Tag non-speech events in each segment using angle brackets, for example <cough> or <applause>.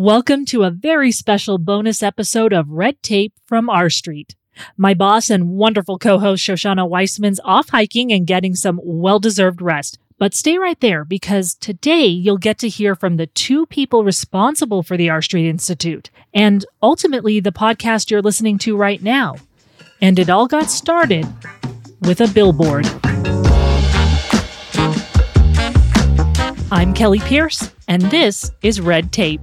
Welcome to a very special bonus episode of Red Tape from R Street. My boss and wonderful co-host Shoshana Weissman's off hiking and getting some well-deserved rest. But stay right there because today you'll get to hear from the two people responsible for the R Street Institute and ultimately the podcast you're listening to right now. And it all got started with a billboard. I'm Kelli Pierce, and this is Red Tape.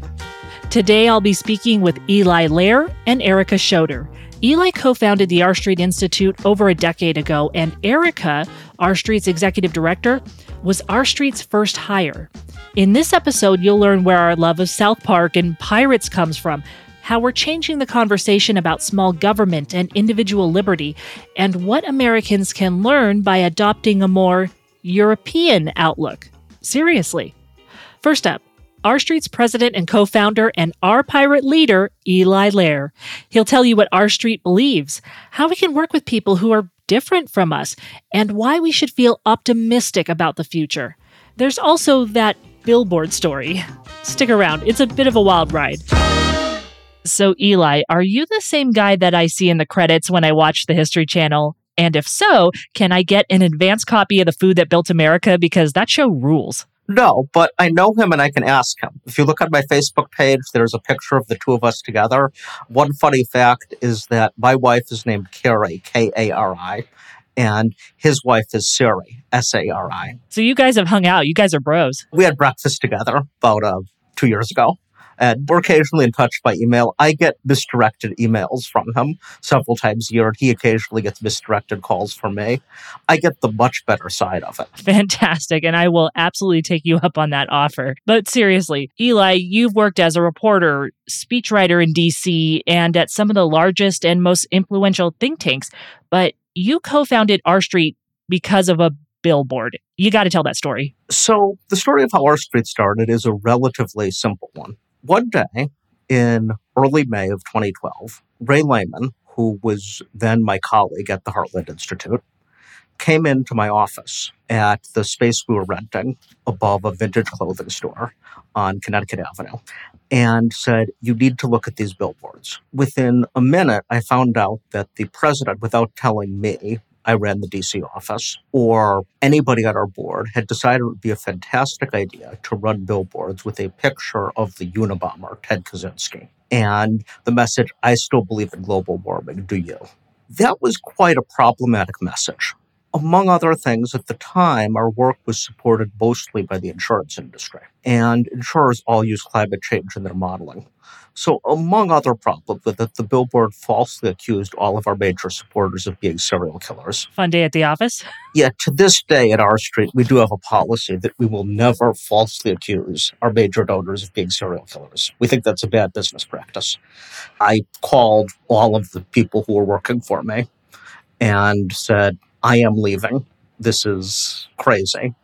Today I'll be speaking with Eli Lehrer and Erica Schoder. Eli co founded the R Street Institute over a decade ago, and Erica, R Street's executive director, was R Street's first hire. In this episode, you'll learn where our love of South Park and pirates comes from, how we're changing the conversation about small government and individual liberty, and what Americans can learn by adopting a more European outlook. Seriously. First up, R Street's president and co founder and R Pirate leader, Eli Lehrer. He'll tell you what R Street believes, how we can work with people who are different from us, and why we should feel optimistic about the future. There's also that billboard story. Stick around, it's a bit of a wild ride. So, Eli, are you the same guy that I see in the credits when I watch the History Channel? And if so, can I get an advance copy of The Food That Built America? Because that show rules. No, but I know him and I can ask him. If you look at my Facebook page, there's a picture of the two of us together. One funny fact is that my wife is named Kari, K A R I, and his wife is Sari, S A R I. So you guys have hung out. You guys are bros. We had breakfast together about uh, two years ago and we're occasionally in touch by email. I get misdirected emails from him several times a year, and he occasionally gets misdirected calls from me. I get the much better side of it. Fantastic. And I will absolutely take you up on that offer. But seriously, Eli, you've worked as a reporter, speechwriter in DC, and at some of the largest and most influential think tanks. But you co founded R Street because of a billboard. You got to tell that story. So, the story of how R Street started is a relatively simple one. One day in early May of 2012, Ray Lehmann, who was then my colleague at the Heartland Institute, came into my office at the space we were renting above a vintage clothing store on Connecticut Avenue and said, You need to look at these billboards. Within a minute, I found out that the president, without telling me, I ran the DC office, or anybody on our board had decided it would be a fantastic idea to run billboards with a picture of the Unabomber, Ted Kaczynski, and the message, I still believe in global warming, do you? That was quite a problematic message. Among other things, at the time, our work was supported mostly by the insurance industry, and insurers all use climate change in their modeling. So, among other problems with it, the billboard falsely accused all of our major supporters of being serial killers. Fun day at the office. Yeah, to this day at R Street, we do have a policy that we will never falsely accuse our major donors of being serial killers. We think that's a bad business practice. I called all of the people who were working for me and said, I am leaving. This is crazy.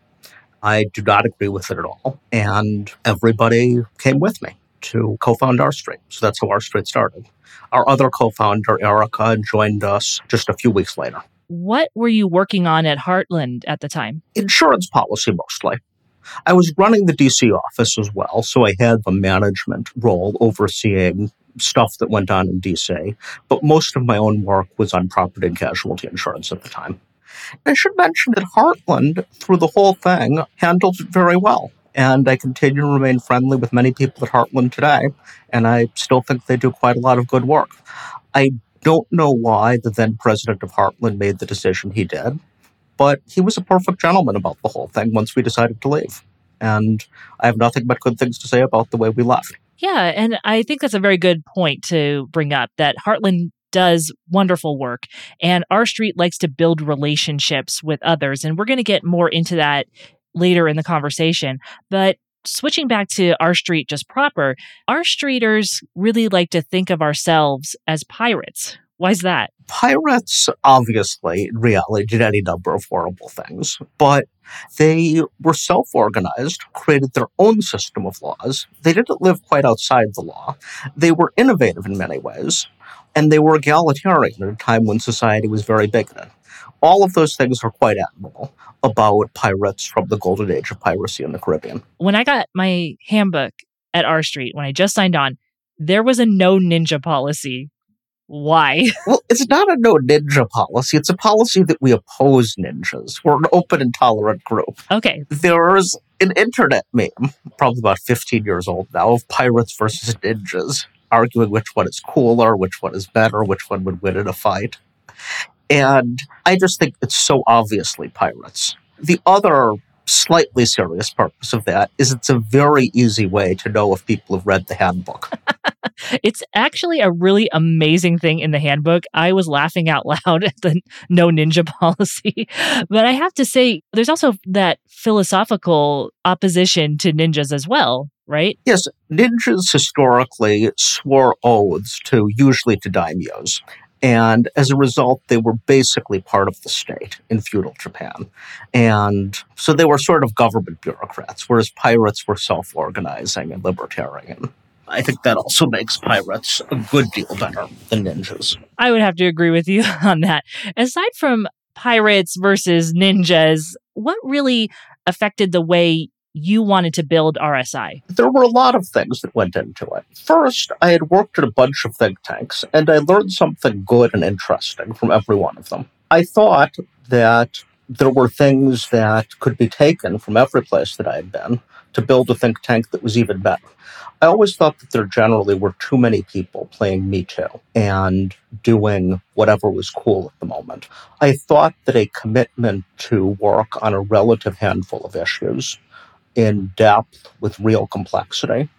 I do not agree with it at all. And everybody came with me to co-found R Street. So that's how R Street started. Our other co-founder, Erica, joined us just a few weeks later. What were you working on at Heartland at the time? Insurance policy mostly. I was running the DC office as well, so I had the management role overseeing stuff that went on in DC, but most of my own work was on property and casualty insurance at the time. I should mention that Heartland, through the whole thing, handled it very well and I continue to remain friendly with many people at Heartland today, and I still think they do quite a lot of good work. I don't know why the then president of Heartland made the decision he did, but he was a perfect gentleman about the whole thing once we decided to leave. And I have nothing but good things to say about the way we left. Yeah, and I think that's a very good point to bring up that Heartland does wonderful work and R Street likes to build relationships with others and we're going to get more into that later in the conversation. But switching back to R Street just proper, R Streeters really like to think of ourselves as pirates. Why's that? Pirates, obviously, in reality, did any number of horrible things, but they were self organized, created their own system of laws. They didn't live quite outside the law. They were innovative in many ways, and they were egalitarian at a time when society was very bigoted. All of those things are quite admirable about pirates from the golden age of piracy in the Caribbean. When I got my handbook, at R Street when I just signed on, there was a no ninja policy. Why? <laughs> Well, it's not a no ninja policy. It's a policy that we oppose ninjas. We're an open and tolerant group. Okay. There's an internet meme, probably about 15 years old now, of pirates versus ninjas, arguing which one is cooler, which one is better, which one would win in a fight. And I just think it's so obviously pirates. The other slightly serious purpose of that is it's a very easy way to know if people have read the handbook. <laughs> it's actually a really amazing thing in the handbook. I was laughing out loud at the no ninja <laughs> policy. But I have to say, there's also that philosophical opposition to ninjas as well, right? Yes, ninjas historically swore oaths to usually to daimyos. And as a result, they were basically part of the state in feudal Japan. And so they were sort of government bureaucrats, whereas pirates were self organizing and libertarian. I think that also makes pirates a good deal better than ninjas. I would have to agree with you <laughs> on that. Aside from pirates versus ninjas, what really affected the way you wanted to build RSI? There were a lot of things that went into it. First, I had worked at a bunch of think tanks, and I learned something good and interesting from every one of them. I thought that there were things that could be taken from every place that I had been to build a think tank that was even better. I always thought that there generally were too many people playing Me Too and doing whatever was cool at the moment. I thought that a commitment to work on a relative handful of issues in depth with real complexity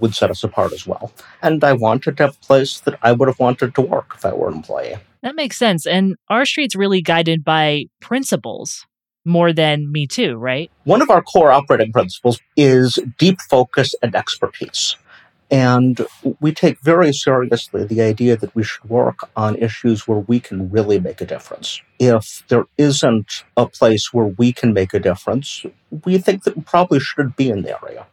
would set us apart as well. And I wanted to have a place that I would have wanted to work if I were an employee. That makes sense. And R Street's really guided by principles more than Me Too, right? One of our core operating principles is deep focus and expertise. And we take very seriously the idea that we should work on issues where we can really make a difference. If there isn't a place where we can make a difference, we think that we probably shouldn't be in the area.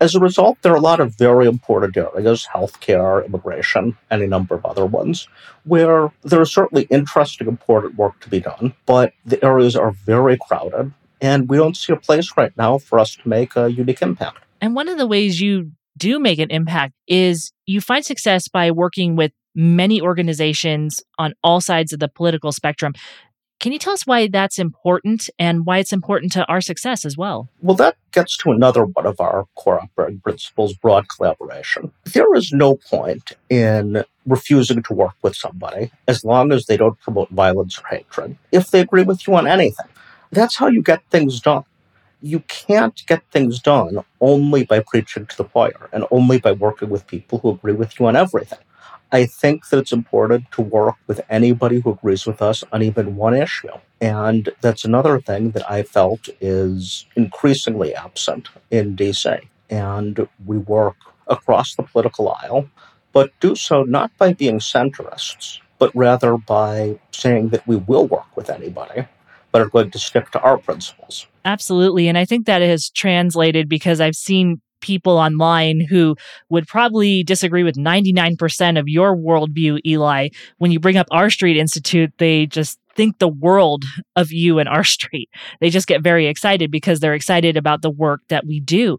As a result, there are a lot of very important areas, healthcare, immigration, any number of other ones, where there is certainly interesting, important work to be done, but the areas are very crowded, and we don't see a place right now for us to make a unique impact. And one of the ways you do make an impact is you find success by working with many organizations on all sides of the political spectrum. Can you tell us why that's important and why it's important to our success as well? Well, that gets to another one of our core operating principles broad collaboration. There is no point in refusing to work with somebody as long as they don't promote violence or hatred if they agree with you on anything. That's how you get things done you can't get things done only by preaching to the choir and only by working with people who agree with you on everything. I think that it's important to work with anybody who agrees with us on even one issue. And that's another thing that I felt is increasingly absent in DC. And we work across the political aisle, but do so not by being centrists, but rather by saying that we will work with anybody but are going to stick to our principles. Absolutely. And I think that has translated because I've seen people online who would probably disagree with 99% of your worldview, Eli. When you bring up R Street Institute, they just think the world of you and R <laughs> Street. They just get very excited because they're excited about the work that we do.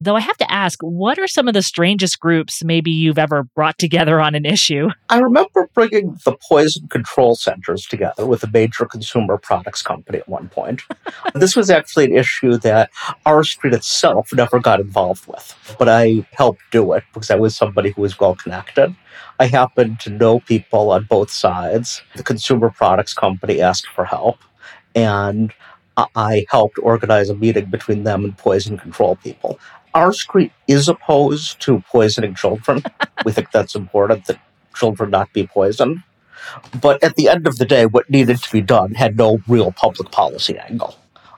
Though I have to ask, what are some of the strangest groups maybe you've ever brought together on an issue? I remember bringing the poison control centers together with a major consumer products company at one point. <laughs> this was actually an issue that R Street itself never got involved with, but I helped do it because I was somebody who was well connected. I happened to know people on both sides. The consumer products company asked for help, and I helped organize a meeting between them and poison control people. R Street is opposed to poisoning children. <laughs> we think that's important that children not be poisoned. But at the end of the day, what needed to be done had no real public policy angle.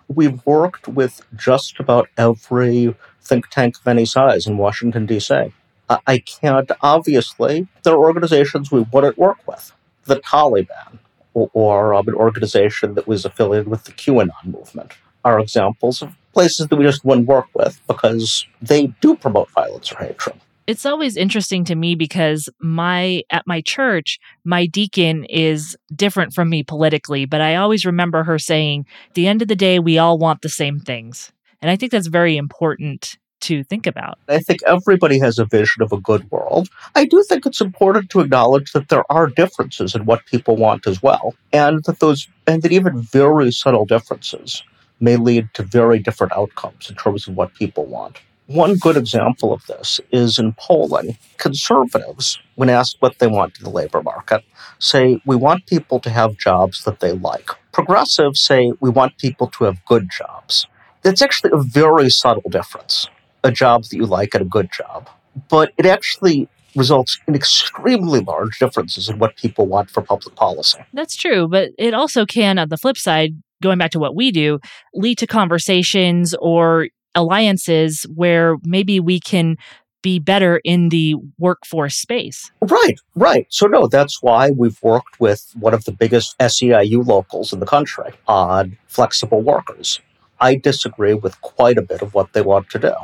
We've worked with just about every think tank of any size in Washington, D.C. I can't, obviously, there are organizations we wouldn't work with. The Taliban, or, or um, an organization that was affiliated with the QAnon movement, are examples of places that we just wouldn't work with because they do promote violence or hatred. It's always interesting to me because my at my church, my deacon is different from me politically, but I always remember her saying, "At the end of the day, we all want the same things." And I think that's very important to think about. I think everybody has a vision of a good world. I do think it's important to acknowledge that there are differences in what people want as well, and that those and that even very subtle differences may lead to very different outcomes in terms of what people want. One good example of this is in Poland. Conservatives, when asked what they want in the labor market, say we want people to have jobs that they like. Progressives say we want people to have good jobs. That's actually a very subtle difference a job that you like and a good job. But it actually results in extremely large differences in what people want for public policy. That's true, but it also can, on the flip side, going back to what we do, lead to conversations or alliances where maybe we can be better in the workforce space. Right, right. So, no, that's why we've worked with one of the biggest SEIU locals in the country on flexible workers. I disagree with quite a bit of what they want to do.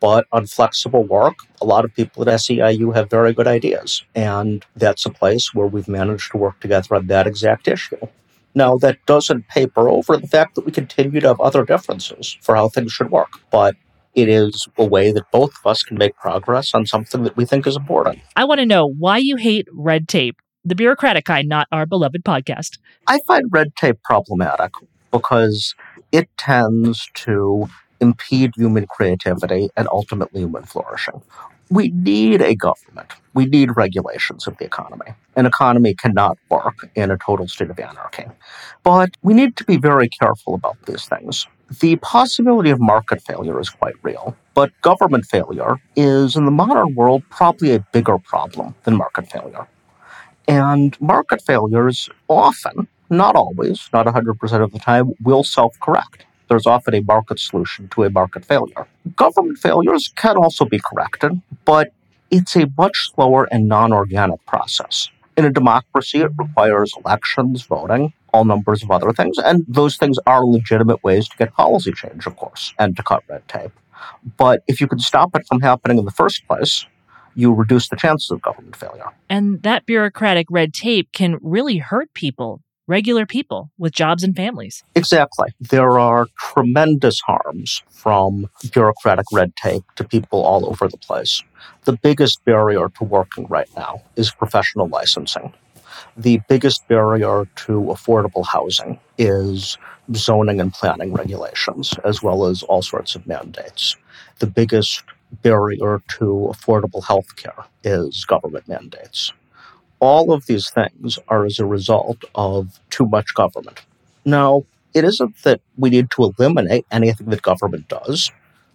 But on flexible work, a lot of people at SEIU have very good ideas. And that's a place where we've managed to work together on that exact issue. Now, that doesn't paper over the fact that we continue to have other differences for how things should work, but it is a way that both of us can make progress on something that we think is important. I want to know why you hate red tape, the bureaucratic kind, not our beloved podcast. I find red tape problematic because it tends to impede human creativity and ultimately human flourishing we need a government. We need regulations of the economy. An economy cannot work in a total state of anarchy. But we need to be very careful about these things. The possibility of market failure is quite real, but government failure is, in the modern world, probably a bigger problem than market failure. And market failures often, not always, not 100% of the time, will self correct there's often a market solution to a market failure. Government failures can also be corrected, but it's a much slower and non organic process. In a democracy, it requires elections, voting, all numbers of other things, and those things are legitimate ways to get policy change, of course, and to cut red tape. But if you can stop it from happening in the first place, you reduce the chances of government failure. And that bureaucratic red tape can really hurt people regular people with jobs and families. Exactly. There are tremendous harms from bureaucratic red tape to people all over the place. The biggest barrier to working right now is professional licensing. The biggest barrier to affordable housing is zoning and planning regulations, as well as all sorts of mandates. The biggest barrier to affordable health care is government mandates all of these things are as a result of too much government. Now, it isn't that we need to eliminate anything that government does.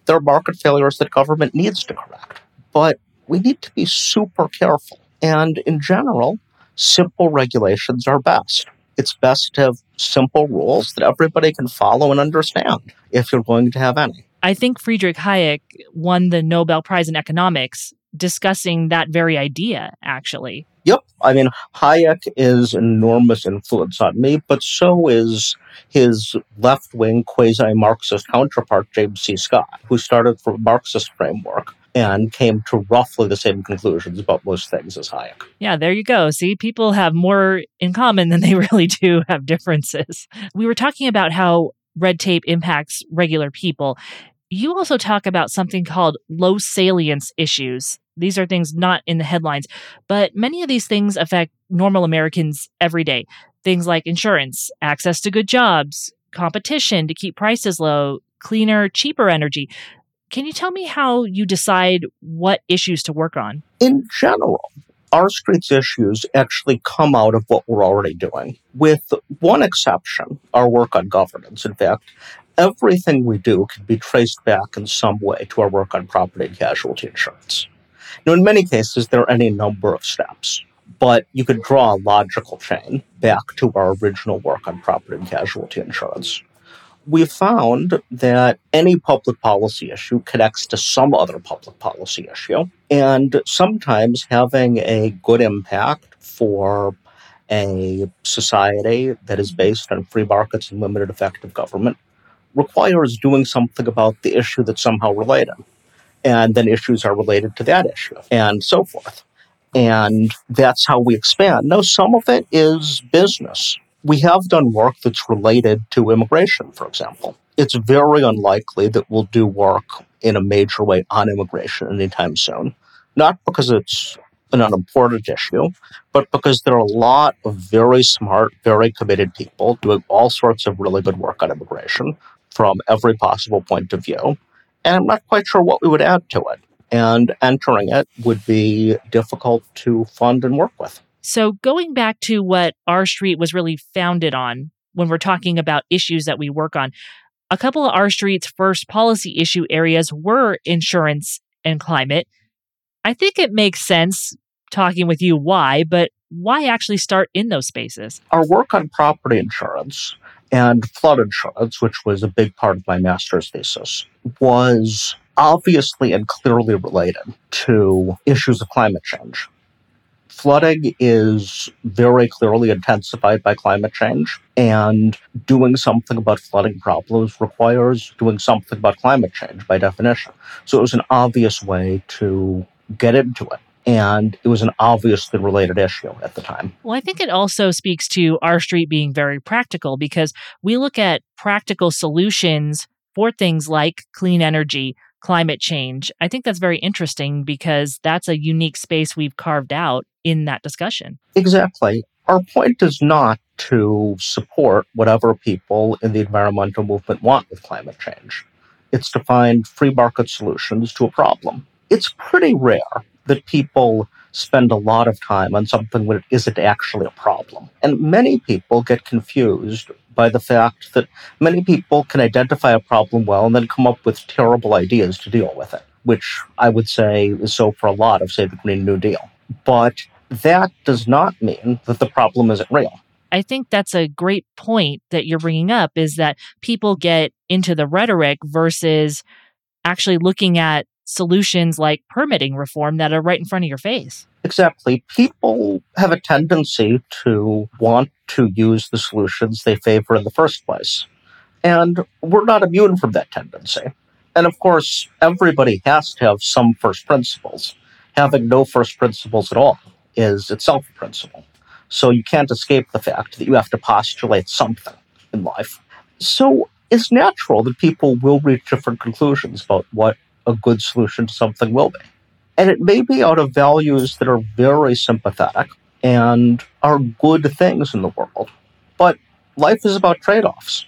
There are market failures that government needs to correct. But we need to be super careful. And in general, simple regulations are best. It's best to have simple rules that everybody can follow and understand if you're going to have any. I think Friedrich Hayek won the Nobel Prize in Economics discussing that very idea, actually. Yep. I mean, Hayek is enormous influence on me, but so is his left wing quasi Marxist counterpart, James C. Scott, who started from Marxist framework and came to roughly the same conclusions about most things as Hayek. Yeah, there you go. See, people have more in common than they <laughs> really do have differences. We were talking about how red tape impacts regular people. You also talk about something called low salience issues these are things not in the headlines, but many of these things affect normal Americans every day. Things like insurance, access to good jobs, competition to keep prices low, cleaner, cheaper energy. Can you tell me how you decide what issues to work on? In general, R Street's issues actually come out of what we're already doing, with one exception our work on governance. In fact, everything we do can be traced back in some way to our work on property and casualty insurance. Now, in many cases, there are any number of steps, but you could draw a logical chain back to our original work on property and casualty insurance. We found that any public policy issue connects to some other public policy issue, and sometimes having a good impact for a society that is based on free markets and limited effective government requires doing something about the issue that's somehow related and then issues are related to that issue, and so forth. And that's how we expand. Now, some of it is business. We have done work that's related to immigration, for example. It's very unlikely that we'll do work in a major way on immigration anytime soon. Not because it's an unimportant issue, but because there are a lot of very smart, very committed people doing all sorts of really good work on immigration from every possible point of view. And I'm not quite sure what we would add to it. And entering it would be difficult to fund and work with. So, going back to what R Street was really founded on when we're talking about issues that we work on, a couple of R Street's first policy issue areas were insurance and climate. I think it makes sense talking with you why, but why actually start in those spaces? Our work on property insurance and flood insurance, which was a big part of my master's thesis, was obviously and clearly related to issues of climate change. Flooding is very clearly intensified by climate change, and doing something about flooding problems requires doing something about climate change by definition. So it was an obvious way to get into it and it was an obviously related issue at the time. Well, I think it also speaks to R Street being very practical because we look at practical solutions for things like clean energy, climate change. I think that's very interesting because that's a unique space we've carved out in that discussion. Exactly. Our point is not to support whatever people in the environmental movement want with climate change. It's to find free market solutions to a problem. It's pretty rare that people spend a lot of time on something when it isn't actually a problem. And many people get confused by the fact that many people can identify a problem well and then come up with terrible ideas to deal with it, which I would say is so for a lot of, say, the Green New Deal. But that does not mean that the problem isn't real. I think that's a great point that you're bringing up is that people get into the rhetoric versus actually looking at solutions like permitting reform that are right in front of your face. Exactly. People have a tendency to want to use the solutions they favor in the first place. And we're not immune from that tendency. And of course, everybody has to have some first principles. Having no first principles at all is itself a principle. So you can't escape the fact that you have to postulate something in life. So it's natural that people will reach different conclusions about what a good solution to something will be. And it may be out of values that are very sympathetic and are good things in the world. But life is about trade offs.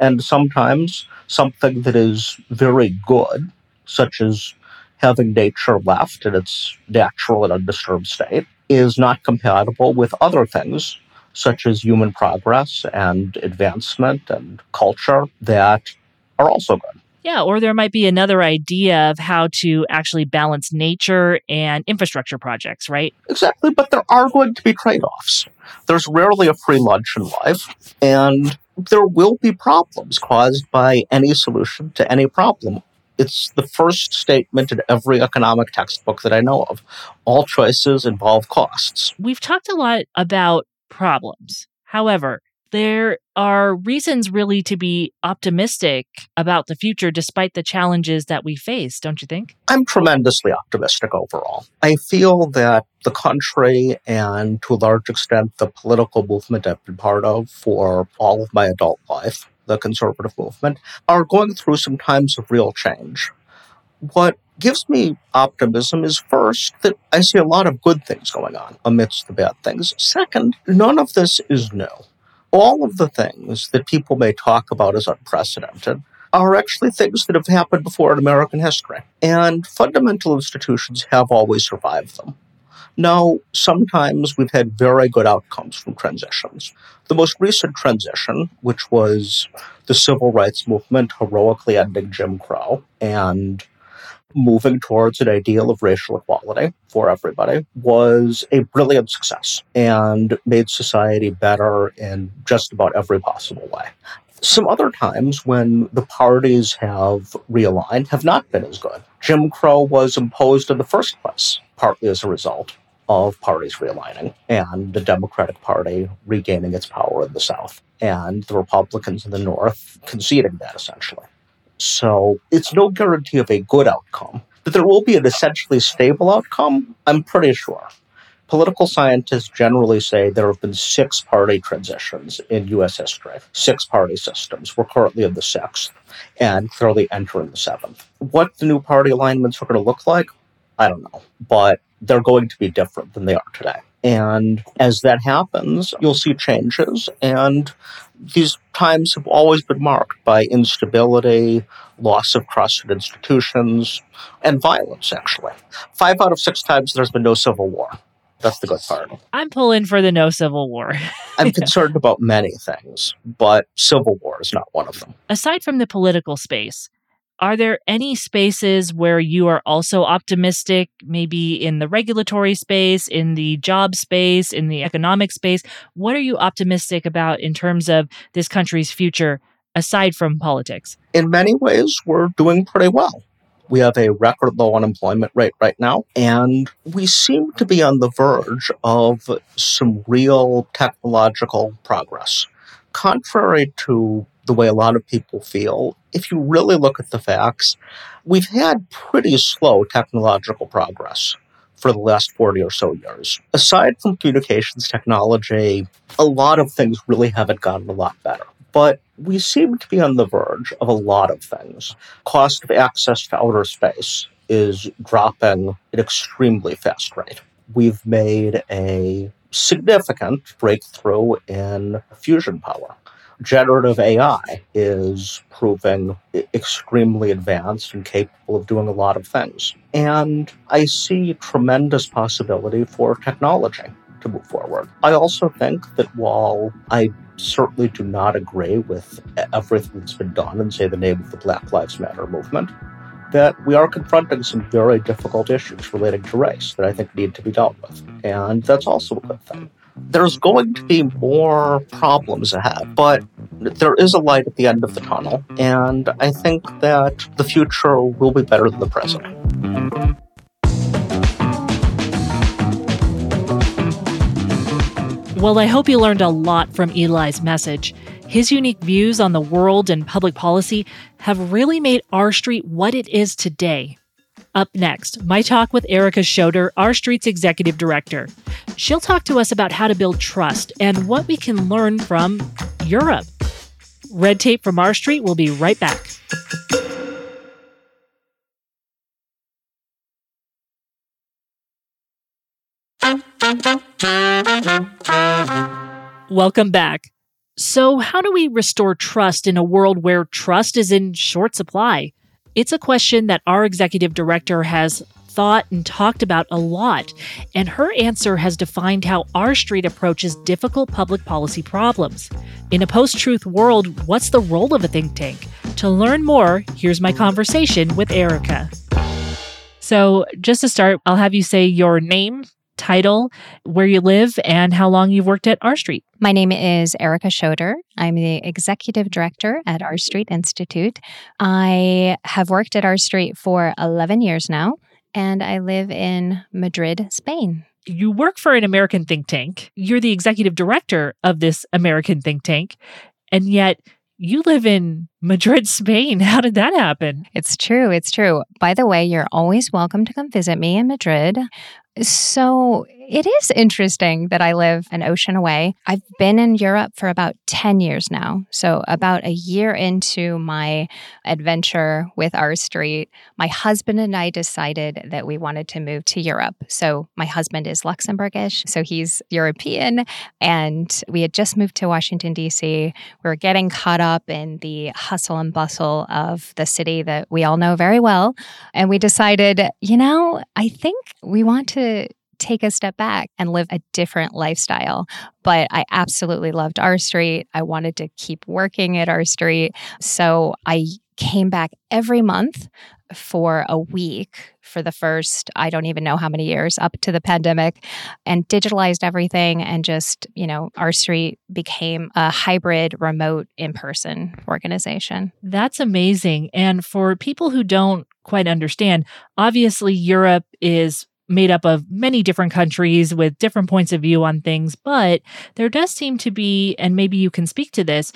And sometimes something that is very good, such as having nature left in its natural and undisturbed state, is not compatible with other things, such as human progress and advancement and culture, that are also good. Yeah, or there might be another idea of how to actually balance nature and infrastructure projects, right? Exactly, but there are going to be trade offs. There's rarely a free lunch in life, and there will be problems caused by any solution to any problem. It's the first statement in every economic textbook that I know of. All choices involve costs. We've talked a lot about problems. However, there are reasons really to be optimistic about the future despite the challenges that we face, don't you think? I'm tremendously optimistic overall. I feel that the country and to a large extent the political movement I've been part of for all of my adult life, the conservative movement, are going through some times of real change. What gives me optimism is first that I see a lot of good things going on amidst the bad things. Second, none of this is new all of the things that people may talk about as unprecedented are actually things that have happened before in American history. And fundamental institutions have always survived them. Now, sometimes we've had very good outcomes from transitions. The most recent transition, which was the civil rights movement heroically ending Jim Crow and moving towards an ideal of racial equality for everybody was a brilliant success and made society better in just about every possible way. Some other times when the parties have realigned have not been as good. Jim Crow was imposed in the first place, partly as a result of parties realigning and the Democratic Party regaining its power in the South and the Republicans in the North conceding that essentially. So it's no guarantee of a good outcome. That there will be an essentially stable outcome, I'm pretty sure. Political scientists generally say there have been six party transitions in US history, six party systems. We're currently in the sixth and clearly entering the seventh. What the new party alignments are going to look like, I don't know, but they're going to be different than they are today. And as that happens, you'll see changes. And these times have always been marked by instability, loss of trust in institutions, and violence, actually. Five out of six times there's been no civil war. That's the good part. I'm pulling for the no civil war. <laughs> I'm concerned about many things, but civil war is not one of them. Aside from the political space, are there any spaces where you are also optimistic, maybe in the regulatory space, in the job space, in the economic space? What are you optimistic about in terms of this country's future aside from politics? In many ways, we're doing pretty well. We have a record low unemployment rate right now, and we seem to be on the verge of some real technological progress. Contrary to the way a lot of people feel, if you really look at the facts, we've had pretty slow technological progress for the last 40 or so years. Aside from communications technology, a lot of things really haven't gotten a lot better. But we seem to be on the verge of a lot of things. Cost of access to outer space is dropping at an extremely fast rate. We've made a significant breakthrough in fusion power generative AI is proving extremely advanced and capable of doing a lot of things. And I see tremendous possibility for technology to move forward. I also think that while I certainly do not agree with everything that's been done in, say, the name of the Black Lives Matter movement, that we are confronting some very difficult issues relating to race that I think need to be dealt with. And that's also a good thing there's going to be more problems ahead, but there is a light at the end of the tunnel, and I think that the future will be better than the present. Well, I hope you learned a lot from Eli's message. His unique views on the world and public policy have really made R Street what it is today. Up next, my talk with Erica Schoder, R Street's executive director. She'll talk to us about how to build trust and what we can learn from Europe. Red Tape from R Street will be right back. Welcome back. So, how do we restore trust in a world where trust is in short supply? It's a question that our executive director has thought and talked about a lot, and her answer has defined how R Street approaches difficult public policy problems. In a post truth world, what's the role of a think tank? To learn more, here's my conversation with Erica. So, just to start, I'll have you say your name, title, where you live, and how long you've worked at R Street. My name is Erica Schoder. I'm the executive director at R Street Institute. I have worked at R Street for 11 years now, and I live in Madrid, Spain. You work for an American think tank. You're the executive director of this American think tank, and yet you live in Madrid, Spain. How did that happen? It's true. It's true. By the way, you're always welcome to come visit me in Madrid. So it is interesting that I live an ocean away. I've been in Europe for about 10 years now. So, about a year into my adventure with R Street, my husband and I decided that we wanted to move to Europe. So, my husband is Luxembourgish, so he's European. And we had just moved to Washington, D.C. We were getting caught up in the hustle and bustle of the city that we all know very well. And we decided, you know, I think we want to take a step back and live a different lifestyle. But I absolutely loved R Street. I wanted to keep working at R Street. So I came back every month for a week for the first, I don't even know how many years up to the pandemic, and digitalized everything. And just, you know, R Street became a hybrid, remote, in person organization. That's amazing. And for people who don't quite understand, obviously, Europe is made up of many different countries with different points of view on things, but there does seem to be, and maybe you can speak to this,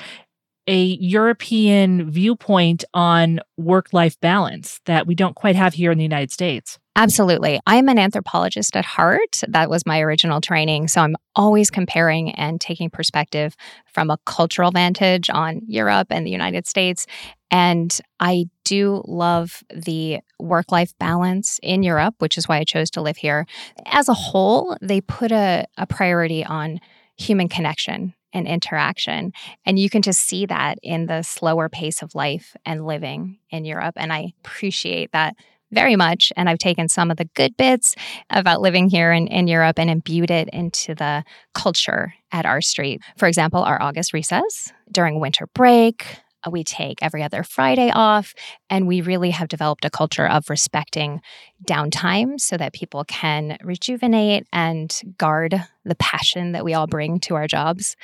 a European viewpoint on work life balance that we don't quite have here in the United States. Absolutely. I'm an anthropologist at heart. That was my original training. So I'm always comparing and taking perspective from a cultural vantage on Europe and the United States. And I do love the work life balance in Europe, which is why I chose to live here. As a whole, they put a, a priority on human connection and interaction. And you can just see that in the slower pace of life and living in Europe. And I appreciate that very much. And I've taken some of the good bits about living here in, in Europe and imbued it into the culture at R Street. For example, our August recess during winter break, Uh, we take every other Friday off, and we really have developed a culture of respecting downtime so that people can rejuvenate and guard the passion that we all bring to our jobs.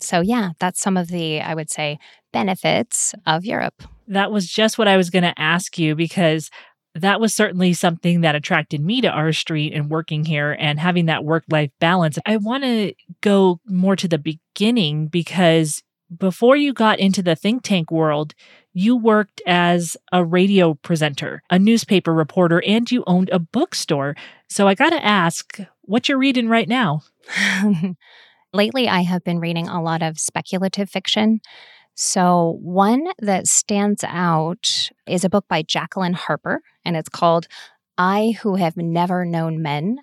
So, yeah, that's some of the, I would say, benefits of Europe. That was just what I was going to ask you because that was certainly something that attracted me to R Street and working here and having that work life balance. I want to go more to the beginning because before you got into the think tank world, you worked as a radio presenter, a newspaper reporter, and you owned a bookstore. So I got to ask, what you're reading right now? <laughs> Lately, I have been reading a lot of speculative fiction. So, one that stands out is a book by Jacqueline Harpman, and it's called I Who Have Never Known Men.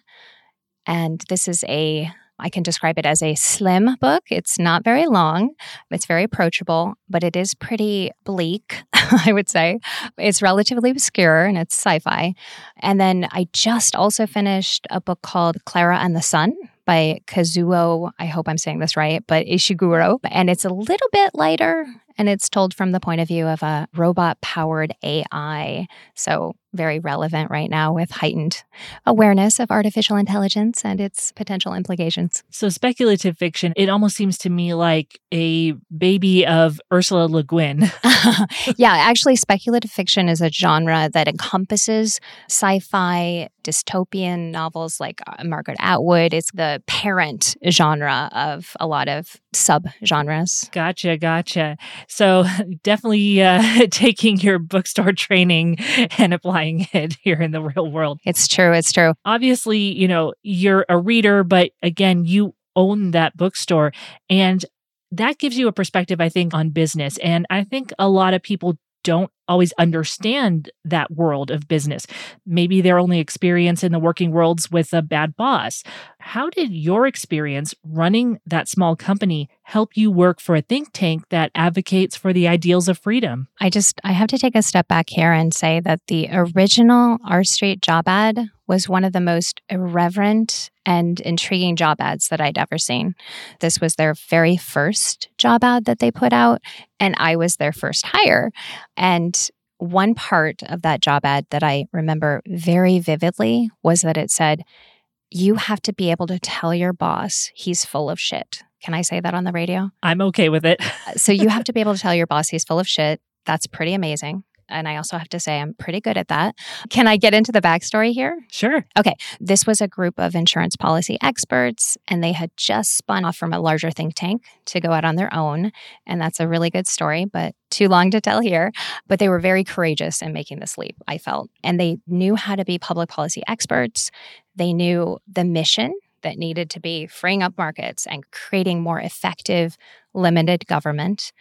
And this is a I can describe it as a slim book. It's not very long, it's very approachable, but it is pretty bleak, <laughs> I would say. It's relatively obscure and it's sci fi. And then I just also finished a book called Clara and the Sun by Kazuo, I hope I'm saying this right, but Ishiguro. And it's a little bit lighter and it's told from the point of view of a robot powered AI. So, very relevant right now with heightened awareness of artificial intelligence and its potential implications. So, speculative fiction, it almost seems to me like a baby of Ursula Le Guin. <laughs> <laughs> yeah, actually, speculative fiction is a genre that encompasses sci fi, dystopian novels like uh, Margaret Atwood. It's the parent genre of a lot of sub genres. Gotcha, gotcha. So <laughs> definitely uh, taking your bookstore training and applying <laughs> it here in the real world. It's true. It's true. Obviously, you know, you're a reader, but again, you own that bookstore. And that gives you a perspective, I think, on business. And I think a lot of people don't always understand that world of business. Maybe their only experience in the working worlds with a bad boss. How did your experience running that small company help you work for a think tank that advocates for the ideals of freedom? I just I have to take a step back here and say that the original R Street job ad was one of the most irreverent and intriguing job ads that I'd ever seen. This was their very first job ad that they put out, and I was their first hire. And one part of that job ad that I remember very vividly was that it said, You have to be able to tell your boss he's full of shit. Can I say that on the radio? I'm okay with it. Uh, so you have <laughs> to be able to tell your boss he's full of shit. That's pretty amazing. And I also have to say, I'm pretty good at that. Can I get into the backstory here? Sure. Okay. This was a group of insurance policy experts, and they had just spun off from a larger think tank to go out on their own. And that's a really good story, but too long to tell here. But they were very courageous in making this leap, I felt. And they knew how to be public policy experts, they knew the mission that needed to be freeing up markets and creating more effective limited government.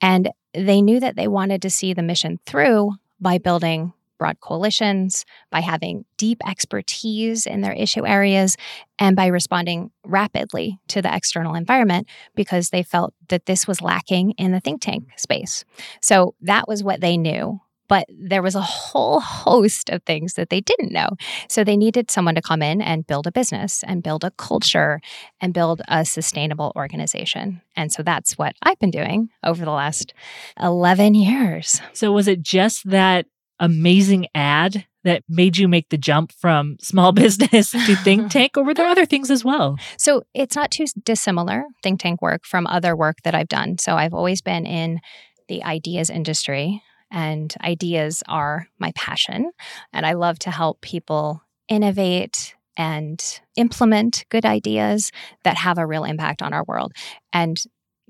And they knew that they wanted to see the mission through by building broad coalitions, by having deep expertise in their issue areas, and by responding rapidly to the external environment because they felt that this was lacking in the think tank space. So that was what they knew but there was a whole host of things that they didn't know. So they needed someone to come in and build a business and build a culture and build a sustainable organization. And so that's what I've been doing over the last 11 years. So was it just that amazing ad that made you make the jump from small <laughs> business to think <laughs> tank, or were there other things as well? So it's not too dissimilar, think tank work, from other work that I've done. So I've always been in the ideas industry and ideas are my passion. And I love to help people innovate and implement good ideas that have a real impact on our world. And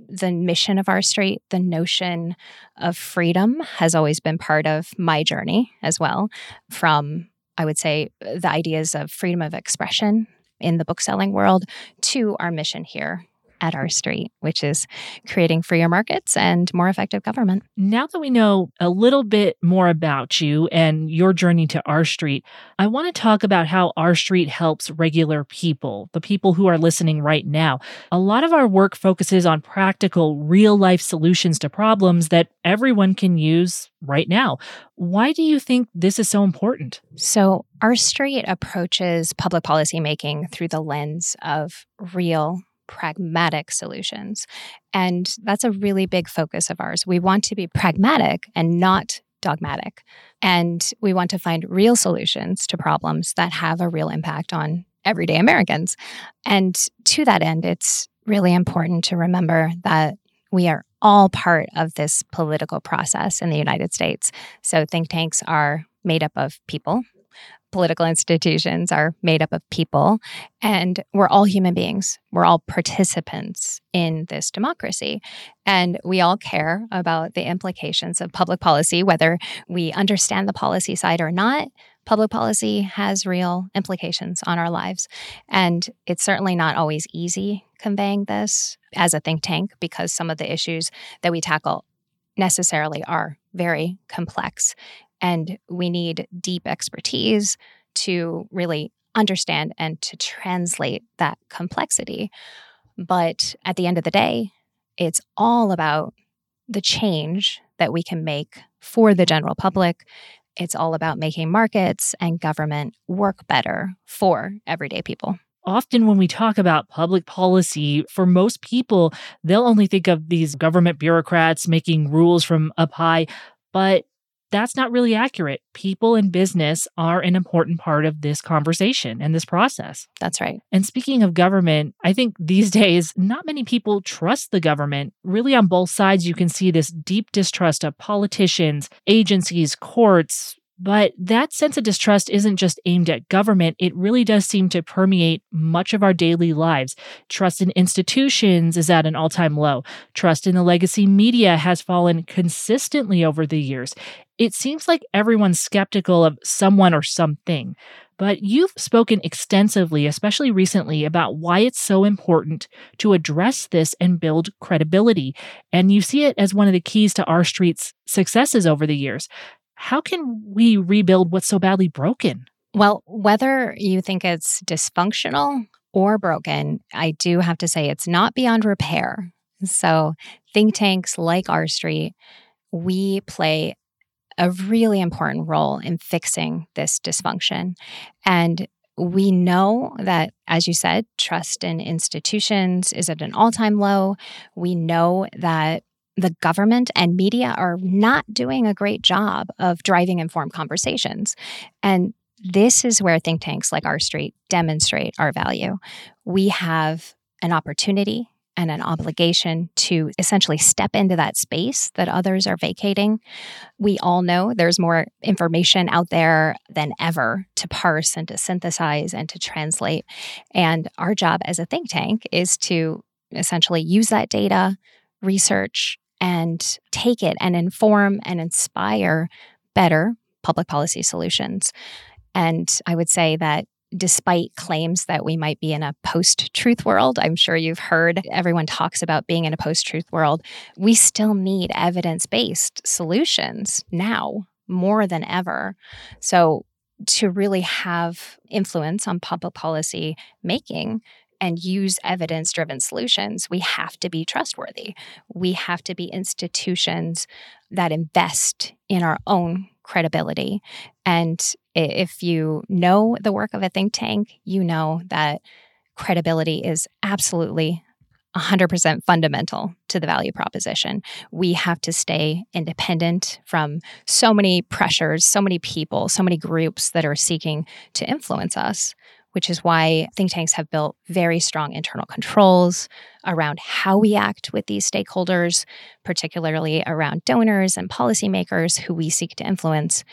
the mission of R Street, the notion of freedom has always been part of my journey as well, from I would say, the ideas of freedom of expression in the bookselling world to our mission here at R Street, which is creating freer markets and more effective government. Now that we know a little bit more about you and your journey to R Street, I want to talk about how R Street helps regular people, the people who are listening right now. A lot of our work focuses on practical, real life solutions to problems that everyone can use right now. Why do you think this is so important? So, R Street approaches public policy making through the lens of real pragmatic solutions. And that's a really big focus of ours. We want to be pragmatic and not dogmatic. And we want to find real solutions to problems that have a real impact on everyday Americans. And to that end, it's really important to remember that we are all part of this political process in the United States. So think tanks are made up of people political institutions are made up of people, and we're all human beings. We're all participants in this democracy. And we all care about the implications of public policy, whether we understand the policy side or not. Public policy has real implications on our lives. And it's certainly not always easy conveying this as a think tank because some of the issues that we tackle necessarily are very complex and we need deep expertise to really understand and to translate that complexity. But at the end of the day, it's all about the change that we can make for the general public. It's all about making markets and government work better for everyday people often when we talk about public policy, for most people, they'll only think of these government bureaucrats making rules from up high. But that's not really accurate. People and business are an important part of this conversation and this process. That's right. And speaking of government, I think these <laughs> days, not many people trust the government. Really, on both sides, you can see this deep distrust of politicians, agencies, courts, but that sense of distrust isn't just aimed at government, it really does seem to permeate much of our daily lives. Trust in institutions is at an all time low. Trust in the legacy media has fallen consistently over the years. It seems like everyone's skeptical of someone or something. But you've spoken extensively, especially recently, about why it's so important to address this and build credibility. And you see it as one of the keys to R Street's successes over the years how can we rebuild what's so badly broken? Well, whether you think it's dysfunctional or broken, I do have to say it's not beyond repair. So, think tanks like R Street, we play a really important role in fixing this dysfunction. And we know that, as you said, trust in institutions is at an all time low. We know that the government and media are not doing a great job of driving informed conversations. And this is where think tanks like R Street demonstrate our value. We have an opportunity and an obligation to essentially step into that space that others are vacating. We all know there's more information out there than ever to parse and to synthesize and to translate. And our job as a think tank is to essentially use that data, research, and take it and inform and inspire better public policy solutions. And I would say that despite claims that we might be in a post truth world, I'm sure you've heard everyone talks about being in a post truth world, we still need evidence based solutions now more than ever. So, to really have influence on public policy making, and use evidence driven solutions, we have to be trustworthy. We have to be institutions that invest in our own credibility. And if you know the work of a think tank, you know that credibility is absolutely 100% fundamental to the value proposition. We have to stay independent from so many pressures, so many people, so many groups that are seeking to influence us which is why think tanks have built very strong internal controls around how we act with these stakeholders, particularly around donors and policymakers who we seek to influence.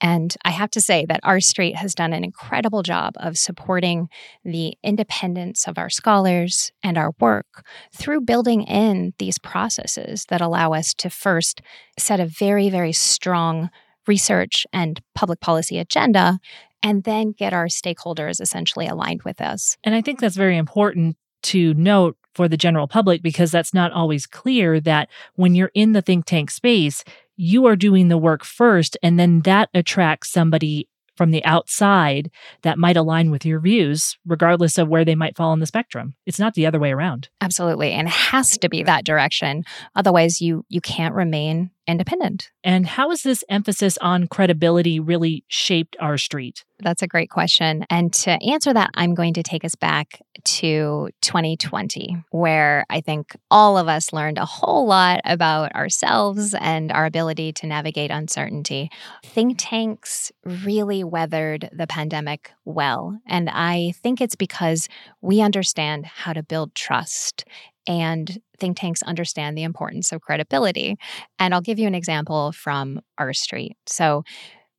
And I have to say that R Street has done an incredible job of supporting the independence of our scholars and our work through building in these processes that allow us to first set a very, very strong research and public policy agenda and then get our stakeholders essentially aligned with us. And I think that's very important to note for the general public because that's not always clear that when you're in the think tank space, you are doing the work first, and then that attracts somebody from the outside that might align with your views, regardless of where they might fall on the spectrum. It's not the other way around. Absolutely. And it has to be that direction. Otherwise you you can't remain independent. And how has this emphasis on credibility really shaped R Street? That's a great question. And to answer that, I'm going to take us back to 2020, where I think all of us learned a whole lot about ourselves and our ability to navigate uncertainty. Think tanks really weathered the pandemic well. And I think it's because we understand how to build trust and think tanks understand the importance of credibility. And I'll give you an example from R Street. So,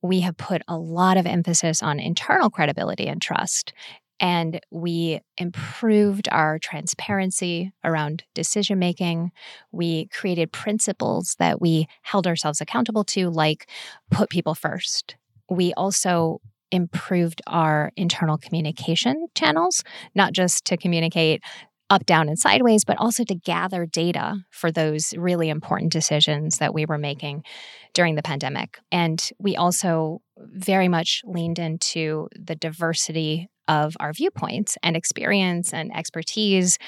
we have put a lot of emphasis on internal credibility and trust. And we improved our transparency around decision making. We created principles that we held ourselves accountable to, like put people first. We also improved our internal communication channels, not just to communicate up, down, and sideways, but also to gather data for those really important decisions that we were making during the pandemic. And we also very much leaned into the diversity of our viewpoints and experience and expertise.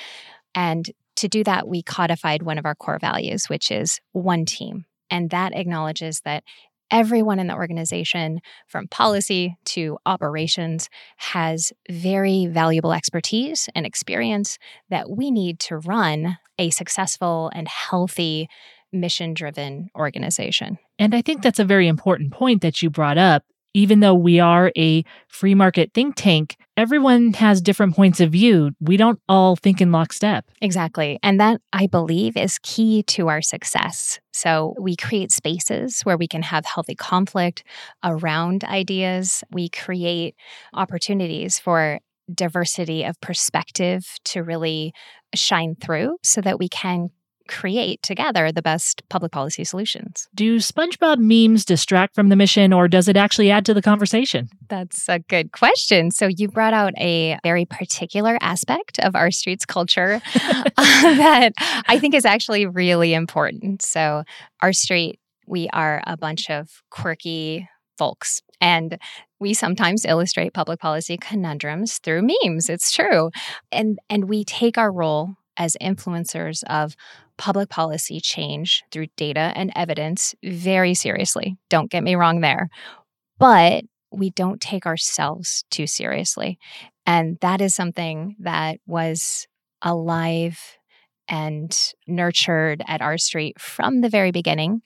And to do that, we codified one of our core values, which is one team. And that acknowledges that everyone in the organization, from policy to operations, has very valuable expertise and experience that we need to run a successful and healthy mission driven organization. And I think that's a very important point that you brought up even though we are a free market think tank, everyone has different points of view. We don't all think in lockstep. Exactly. And that, I believe, is key to our success. So we create spaces where we can have healthy conflict around ideas. We create opportunities for diversity of perspective to really shine through so that we can create together the best public policy solutions. Do SpongeBob memes distract from the mission or does it actually add to the conversation? That's a good question. So, you brought out a very particular aspect of R Street's culture <laughs> uh, that I think is actually really important. So, R Street, we are a bunch of quirky folks. And we sometimes illustrate public policy conundrums through memes. It's true. And and we take our role as influencers of public policy change through data and evidence very seriously. Don't get me wrong there. But we don't take ourselves too seriously. And that is something that was alive and nurtured at R Street from the very beginning.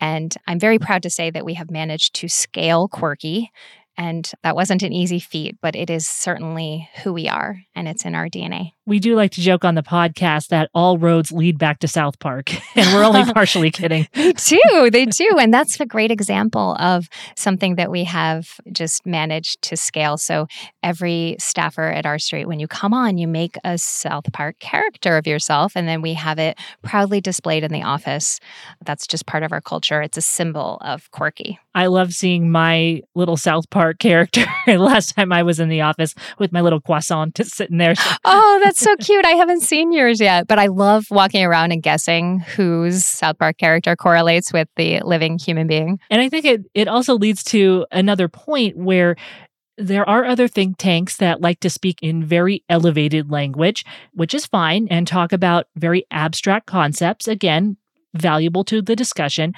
And I'm very proud to say that we have managed to scale Quirky and that wasn't an easy feat, but it is certainly who we are and it's in our DNA. We do like to joke on the podcast that all roads lead back to South Park, <laughs> and we're only <laughs> partially kidding. they do. They do. And that's a great example of something that we have just managed to scale. So every staffer at R Street, when you come on, you make a South Park character of yourself, and then we have it proudly displayed in the office. That's just part of our culture. It's a symbol of quirky. I love seeing my little South Park character. <laughs> Last time I was in the office with my little croissant just sitting there. oh, that's so cute. I haven't seen yours yet, but I love walking around and guessing whose South Park character correlates with the living human being. And I think it it also leads to another point where there are other think tanks that like to speak in very elevated language, which is fine, and talk about very abstract concepts. Again, valuable to the discussion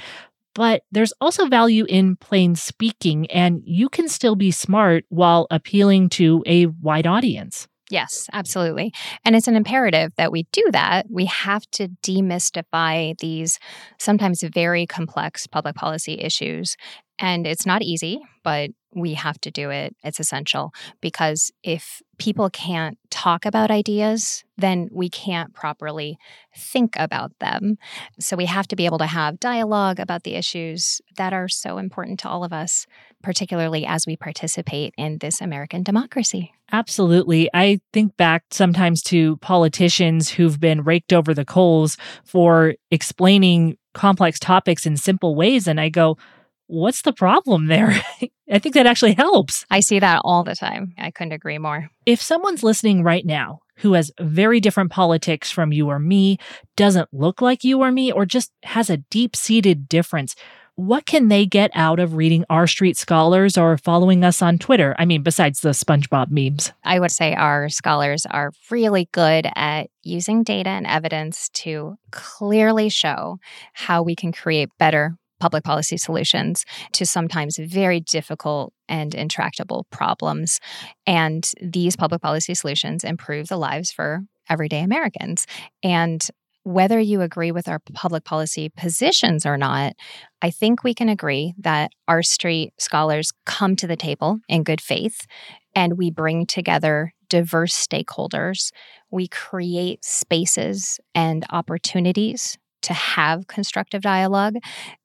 but there's also value in plain speaking, and you can still be smart while appealing to a wide audience. Yes, absolutely. And it's an imperative that we do that. We have to demystify these sometimes very complex public policy issues. And it's not easy, but we have to do it. It's essential because if people can't talk about ideas, then we can't properly think about them. So we have to be able to have dialogue about the issues that are so important to all of us, particularly as we participate in this American democracy. Absolutely. I think back sometimes to politicians who've been raked over the coals for explaining complex topics in simple ways. And I go, what's the problem there? <laughs> I think that actually helps. I see that all the time. I couldn't agree more. If someone's listening right now who has very different politics from you or me, doesn't look like you or me, or just has a deep seated difference, what can they get out of reading R Street Scholars or following us on Twitter? I mean, besides the SpongeBob memes. I would say our scholars are really good at using data and evidence to clearly show how we can create better public policy solutions to sometimes very difficult and intractable problems. And these public policy solutions improve the lives for everyday Americans. And whether you agree with our public policy positions or not, I think we can agree that R Street scholars come to the table in good faith and we bring together diverse stakeholders. We create spaces and opportunities to have constructive dialogue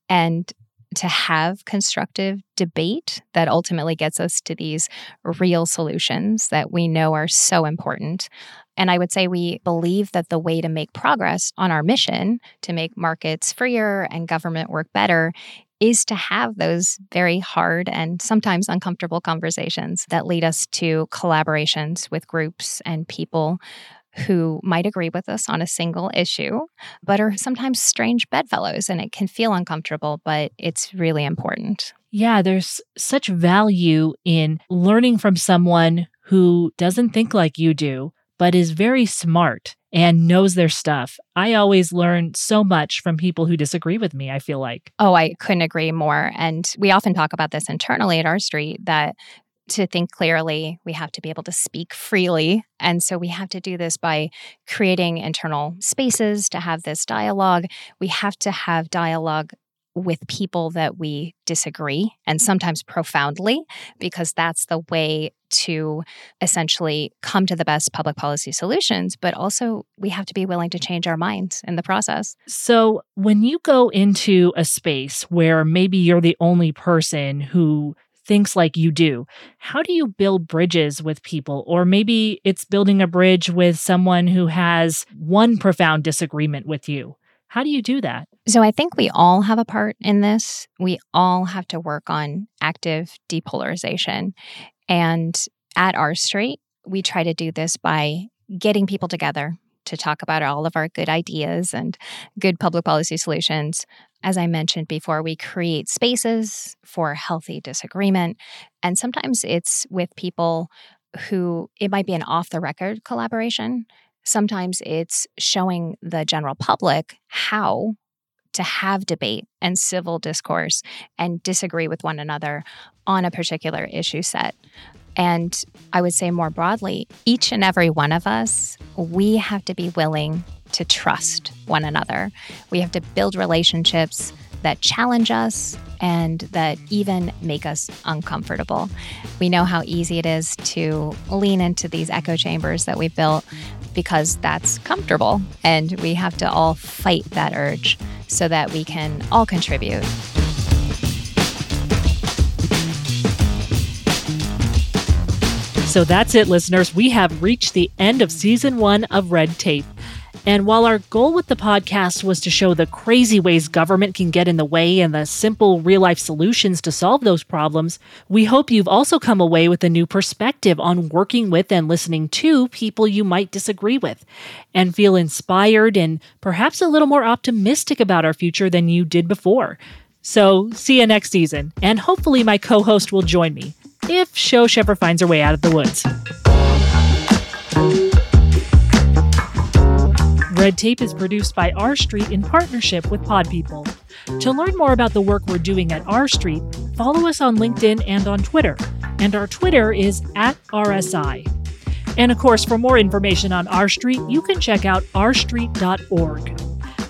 and to have constructive debate that ultimately gets us to these real solutions that we know are so important. And I would say we believe that the way to make progress on our mission to make markets freer and government work better is to have those very hard and sometimes uncomfortable conversations that lead us to collaborations with groups and people who might agree with us on a single issue, but are sometimes strange bedfellows and it can feel uncomfortable, but it's really important. Yeah, there's such value in learning from someone who doesn't think like you do, but is very smart and knows their stuff. I always learn so much from people who disagree with me, I feel like. Oh, I couldn't agree more. And we often talk about this internally at R Street that to think clearly, we have to be able to speak freely. And so we have to do this by creating internal spaces to have this dialogue. We have to have dialogue with people that we disagree and sometimes profoundly, because that's the way to essentially come to the best public policy solutions. But also, we have to be willing to change our minds in the process. So, when you go into a space where maybe you're the only person who thinks like you do. How do you build bridges with people? Or maybe it's building a bridge with someone who has one profound disagreement with you. How do you do that? So I think we all have a part in this. We all have to work on active depolarization. And at R Street, we try to do this by getting people together to talk about all of our good ideas and good public policy solutions. As I mentioned before, we create spaces for healthy disagreement. And sometimes it's with people who it might be an off the record collaboration. Sometimes it's showing the general public how to have debate and civil discourse and disagree with one another on a particular issue set. And I would say more broadly, each and every one of us, we have to be willing to trust one another. We have to build relationships that challenge us and that even make us uncomfortable. We know how easy it is to lean into these echo chambers that we've built because that's comfortable. And we have to all fight that urge so that we can all contribute. So that's it, listeners. We have reached the end of season one of Red Tape. And while our goal with the podcast was to show the crazy ways government can get in the way and the simple real life solutions to solve those problems, we hope you've also come away with a new perspective on working with and listening to people you might disagree with and feel inspired and perhaps a little more optimistic about our future than you did before. So, see you next season, and hopefully, my co host will join me if Show ever finds her way out of the woods. Red Tape is produced by R Street in partnership with Pod People. To learn more about the work we're doing at R Street, follow us on LinkedIn and on Twitter. And our Twitter is at RSI. And of course, for more information on R Street, you can check out rstreet.org.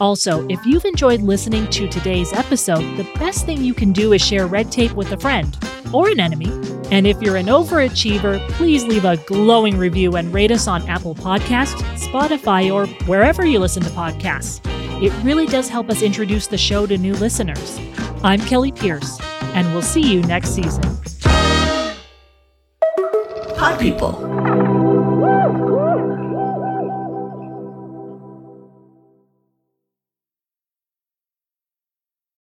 Also, if you've enjoyed listening to today's episode, the best thing you can do is share Red Tape with a friend or an enemy and if you're an overachiever, please leave a glowing review and rate us on Apple Podcasts, Spotify, or wherever you listen to podcasts. It really does help us introduce the show to new listeners. I'm Kelli Pierce, and we'll see you next season. Pod People.